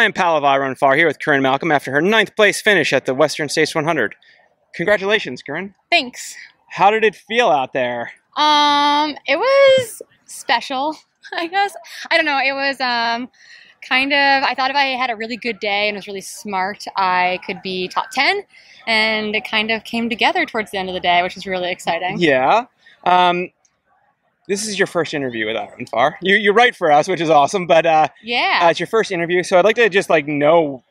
Bryon Powell of iRunFar here with Corrine Malcolm after her ninth place finish at the Western States 100. Congratulations, Corrine. Thanks. How did it feel out there? Um, it was special, I guess. I don't know. It was um kind of I thought if I had a really good day and was really smart, I could be top 10 and it kind of came together towards the end of the day, which was really exciting. Yeah. Um, this is your first interview with iRunFar. You, you write for us, which is awesome, but uh, Yeah. uh, it's your first interview, so I'd like to just like know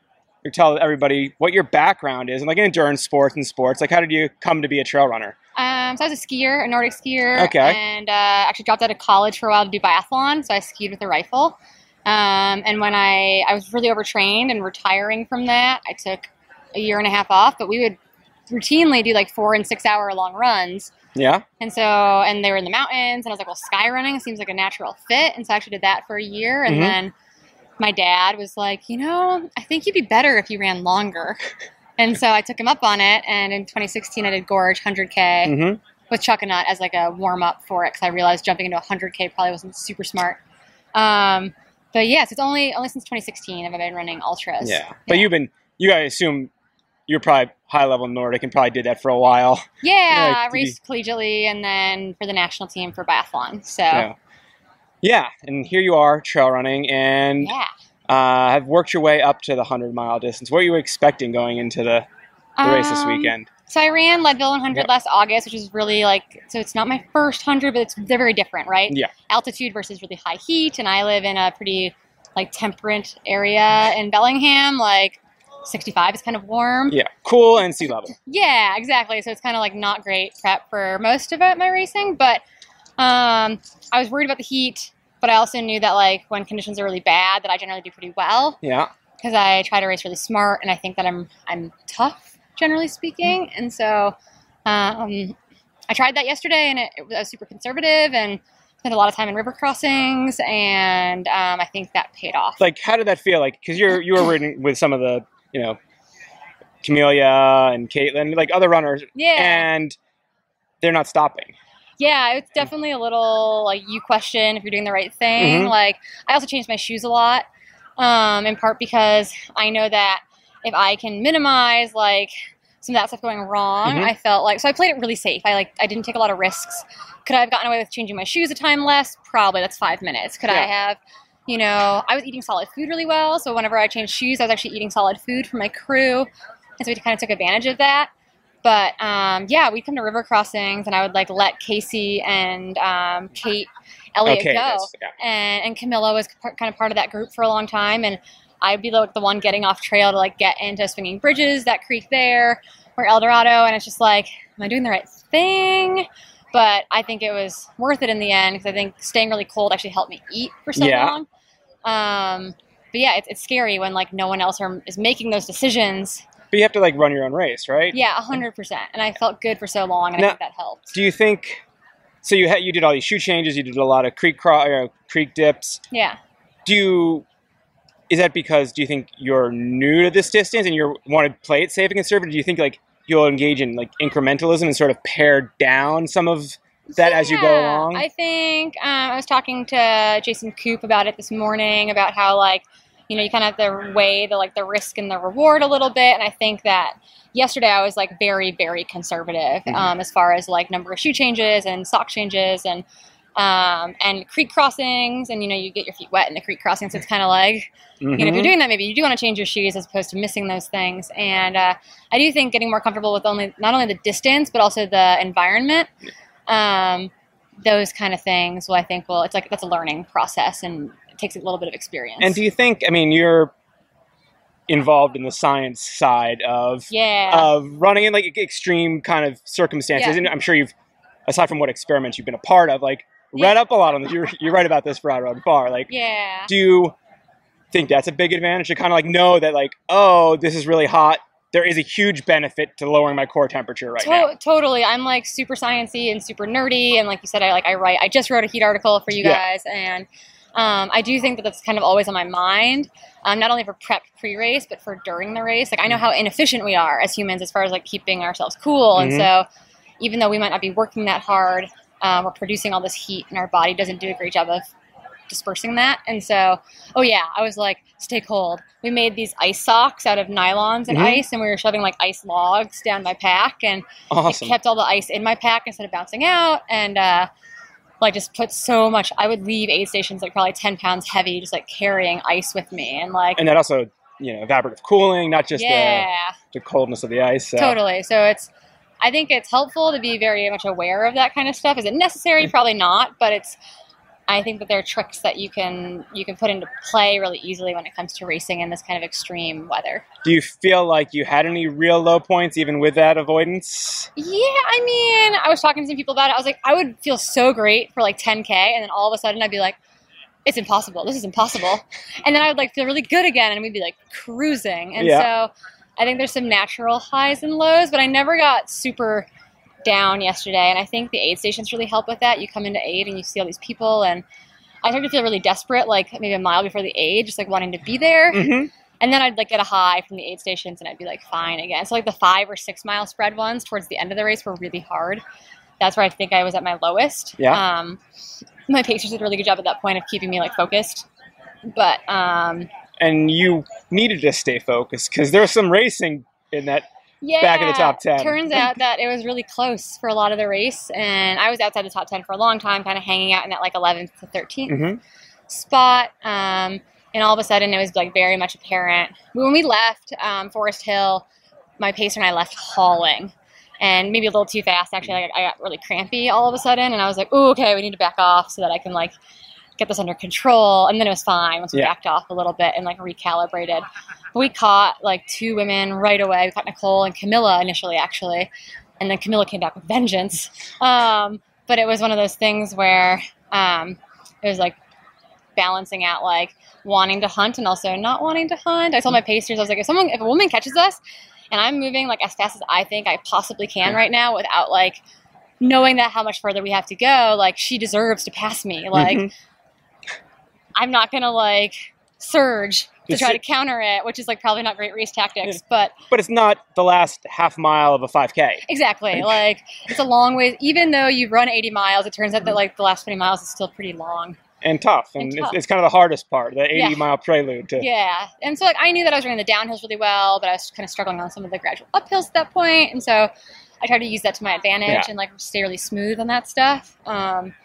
or tell everybody what your background is and like in endurance sports and sports. Like, how did you come to be a trail runner? Um, so I was a skier, a Nordic skier, Okay. and uh, actually dropped out of college for a while to do biathlon. So I skied with a rifle. Um, and when I I was really overtrained and retiring from that, I took a year and a half off. But we would routinely do like four and six hour long runs. Yeah. And so, and they were in the mountains, and I was like, well, sky running seems like a natural fit. And so I actually did that for a year. And Mhm. then my dad was like, you know, I think you'd be better if you ran longer. and so I took him up on it. And in 2016, I did Gorge 100K hmm with Chuckanut as like a warm up for it because I realized jumping into 100K probably wasn't super smart. Um, but yes, it's only only since 2016 have I been running ultras. Yeah. But you've been, you guys assume you're probably high level Nordic and probably did that for a while. Yeah, I did you- raced collegiately and then for the national team for biathlon. So Yeah. Yeah. And here you are trail running and yeah. uh, have worked your way up to the 100 mile distance. What were you expecting going into the, the race this Um, weekend? So I ran Leadville 100 Yep. last August, which is really like so it's not my first 100, but it's they're very different, right? Yeah. Altitude versus really high heat, and I live in a pretty like temperate area in Bellingham, like 65 is kind of warm. Yeah. Cool and sea level. Yeah, exactly. So it's kind of like not great prep for most of it, my racing. But um, I was worried about the heat, but I also knew that like when conditions are really bad, that I generally do pretty well Yeah. because I try to race really smart, and I think that I'm I'm tough generally speaking. And so um, I tried that yesterday, and it, it was super conservative and spent a lot of time in river crossings, and um, I think that paid off. Like, how did that feel? Like, because you're you were ridden with some of the you know Camelia and Caitlin, like other runners, yeah. and they're not stopping. Yeah, it's definitely a little like you question if you're doing the right thing. Mhm. Like I also changed my shoes a lot, um, in part because I know that if I can minimize like some of that stuff going wrong, Mhm. I felt like so I played it really safe. I like I didn't take a lot of risks. Could I have gotten away with changing my shoes a time less? Probably. That's five minutes. Could I have? You know, I was eating solid food really well, so whenever I changed shoes, I was actually eating solid food for my crew, and so we kind of took advantage of that. But um, yeah, we'd come to river crossings, and I would like let Kaci and um, Kate Elliott okay. go, yeah. and and Camilla was kind of part of that group for a long time, and I'd be like the one getting off trail to like get into swinging bridges, that creek there, or El Dorado, and it's just like, am I doing the right thing? But I think it was worth it in the end because I think staying really cold actually helped me eat for so Yeah. long. Um, but yeah, it's, it's scary when like no one else are, is making those decisions. But you have to like run your own race, right? Yeah, hundred percent. And I felt good for so long, and Now- I think that helped. Do you think? So you had you did all these shoe changes. You did a lot of creek cro- uh, creek dips. Yeah. Do you? Is that because do you think you're new to this distance and you want to play it safe and conservative? Do you think like you'll engage in like incrementalism and sort of pare down some of that as you go along? I think um, I was talking to Jason Koop about it this morning about how like you know you kind of have to weigh the like the risk and the reward a little bit, and I think that yesterday I was like very very conservative Mhm. um, as far as like number of shoe changes and sock changes and um, and creek crossings, and you know you get your feet wet in the creek crossings, so it's kind of like you know, if you're doing that, maybe you do want to change your shoes as opposed to missing those things. And uh, I do think getting more comfortable with only not only the distance but also the environment, um, those kind of things. Well, I think well, it's like that's a learning process and it takes a little bit of experience. And do you think? I mean, you're involved in the science side of yeah, of running in like extreme kind of circumstances, Yeah. and I'm sure you've, aside from what experiments you've been a part of, like read Yeah. up a lot on this. You're you're right about this for iRunFar. Like, yeah, do you think that's a big advantage to kind of like know that like, oh, this is really hot. There is a huge benefit to lowering my core temperature right To- now. totally. I'm like super sciencey and super nerdy, and like you said, I like I write. I just wrote a heat article for you Yeah. guys, and um, I do think that that's kind of always on my mind, um, not only for prep pre-race, but for during the race. Like I know how inefficient we are as humans as far as like keeping ourselves cool, and Mhm. so even though we might not be working that hard, um, we're producing all this heat, and our body doesn't do a great job of dispersing that. And so, oh yeah, I was like, stay cold. We made these ice socks out of nylons and Mhm. ice, and we were shoving like ice logs down my pack, and Awesome. it kept all the ice in my pack instead of bouncing out. And uh, like just put so much. I would leave aid stations like probably ten pounds heavy, just like carrying ice with me, and like and that also, you know, evaporative cooling, not just yeah. the, the coldness of the ice. So. Totally. So it's, I think it's helpful to be very much aware of that kind of stuff. Is it necessary? Probably not. But it's, I think that there are tricks that you can you can put into play really easily when it comes to racing in this kind of extreme weather. Do you feel like you had any real low points even with that avoidance? Yeah, I mean, I was talking to some people about it. I was like, I would feel so great for like 10k, and then all of a sudden I'd be like, it's impossible. This is impossible. And then I would like feel really good again, and we'd be like cruising. And Yeah. so I think there's some natural highs and lows, but I never got super down yesterday. And I think the aid stations really help with that. You come into aid and you see all these people, and I started to feel really desperate, like maybe a mile before the aid, just like wanting to be there. hmm And then I'd like get a high from the aid stations, and I'd be like fine again. So like the five or six mile spread ones towards the end of the race were really hard. That's where I think I was at my lowest. Yeah. Um, my pacers did a really good job at that point of keeping me like focused. But um, And you needed to stay focused because there was some racing in that. Yeah, Back in the top 10. Turns out that it was really close for a lot of the race, and I was outside the top ten for a long time, kind of hanging out in that like 11th to 13th hmm spot. Um, and all of a sudden, it was like very much apparent when we left um, Forest Hill. My pacer and I left hauling, and maybe a little too fast. Actually, like, I got really crampy all of a sudden, and I was like, "Oh, okay, we need to back off so that I can like get this under control." And then it was fine once we Yeah. backed off a little bit and like recalibrated. But we caught like two women right away. We caught Nicole and Camilla initially, actually, and then Camilla came back with vengeance. Um, but it was one of those things where um, it was like balancing out like wanting to hunt and also not wanting to hunt. I told my pacers, I was like, if someone, if a woman catches us, and I'm moving like as fast as I think I possibly can right now without like knowing that how much further we have to go, like she deserves to pass me. Like Mhm. I'm not gonna like surge to try to counter it, which is like probably not great race tactics, but But it's not the last half mile of a 5K. exactly like it's a long way. Even though you run 80 miles, it turns out that like the last 20 miles is still pretty long. And tough. And, And it's, tough. it's kind of the hardest part, the 80 Yeah. mile prelude to. Yeah, and so like I knew that I was running the downhills really well, but I was kind of struggling on some of the gradual uphills at that point. point, and so I tried to use that to my advantage Yeah. and like stay really smooth on that stuff. Um,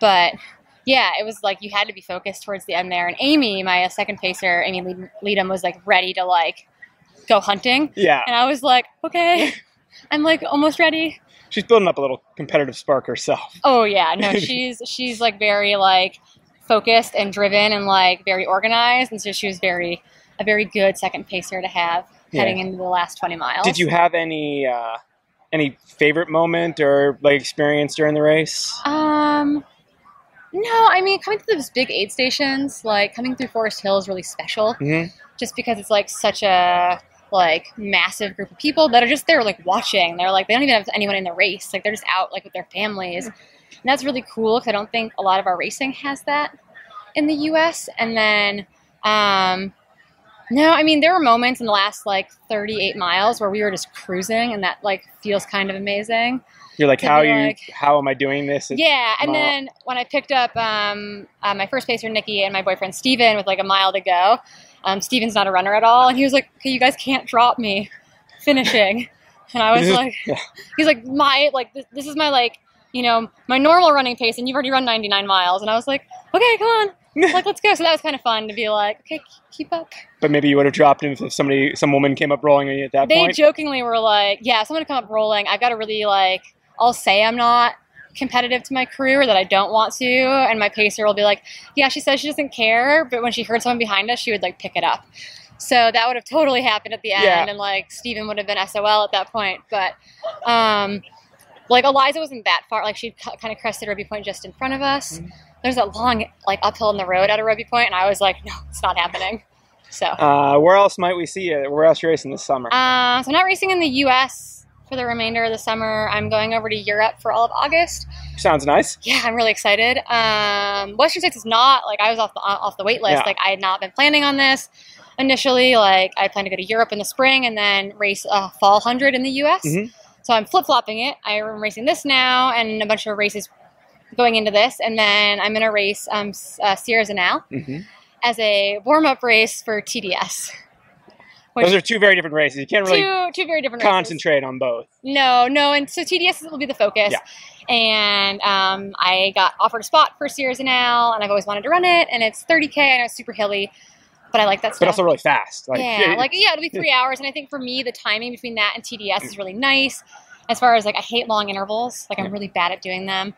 but yeah, it was like you had to be focused towards the end there. And Amy, my uh, second pacer, Amy Lead- Leadham, was like ready to like go hunting, Yeah. and I was like, okay, I'm like almost ready. She's building up a little competitive spark herself. Oh yeah, no, she's she's like very like focused and driven and like very organized, and so she was very a very good second pacer to have Yeah. heading into the last twenty miles. Did you have any uh, any favorite moment or like experience during the race? Um, no, I mean coming through those big aid stations, like coming through Forest Hill is really special, hmm just because it's like such a like massive group of people that are just there like watching. They're like they don't even have anyone in the race. Like they're just out like with their families, and that's really cool because I don't think a lot of our racing has that in the U.S. And then, um, no, I mean there were moments in the last like 38 miles where we were just cruising, and that like feels kind of amazing. You're like, To how be you? like- how am I doing this? It's- Yeah, and mile. then when I picked up um, uh, my first pacer, Nikki, and my boyfriend Steven with like a mile to go, um, Steven's not a runner at all, and he was like, "Okay, you guys can't drop me finishing," and I was like, yeah. "He's like my like this, this is my like you know my normal running pace, and you've already run 99 miles," and I was like, "Okay, come on, like let's go." So that was kind of fun to be like, "Okay, keep up." But maybe you would have dropped him if somebody, some woman came up rolling on you at that they point. jokingly were like, "Yeah, someone to come up rolling. I've got to really like. I'll say I'm not competitive to my crew or that I don't want to, and my pacer will be like, "Yeah, she says she doesn't care, but when she heard someone behind us, she would like pick it up." So that would have totally happened at the end, Yeah. and like Steven would have been SOL at that point. But um, like Eliza wasn't that far. Like she kind of crested Robie Point just in front of us. Mhm. There's a long like uphill in the road at a Robie Point, and I was like, "No, it's not happening." So. uh, where else might we see you? Where else you racing this summer? Uh, so I'm not racing in the U.S. for the remainder of the summer. I'm going over to Europe for all of August. Sounds nice. Yeah, I'm really excited. Um, Western States is not like I was off the off the wait list. Yeah. Like I had not been planning on this initially. Like I planned to go to Europe in the spring and then race a fall hundred in the U.S. Mhm. So I'm flip flopping it. I'm racing this now and a bunch of races going into this, and then I'm gonna race um, uh, Sierre-Zinal hmm as a warm up race for TDS. Those are two very different races. You can't really two two very different races. concentrate on both. No, no, and so TDS will be the focus. Yeah. And um, I got offered a spot for Sierre-Zinal, and I've always wanted to run it, and it's 30k. I know it's super hilly, but I like that stuff. But also really fast. Like, yeah, like yeah, it'll be three hours, and I think for me, the timing between that and TDS is really nice. As far as like, I hate long intervals. Like, I'm really bad at doing them.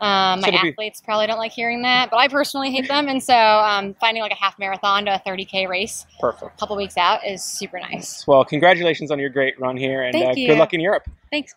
Um, my be- athletes probably don't like hearing that, but I personally hate them, and so um, finding like a half marathon to a 30k race perfect. a couple weeks out is super nice. Well, congratulations on your great run here, and uh, good luck in Europe. Thanks.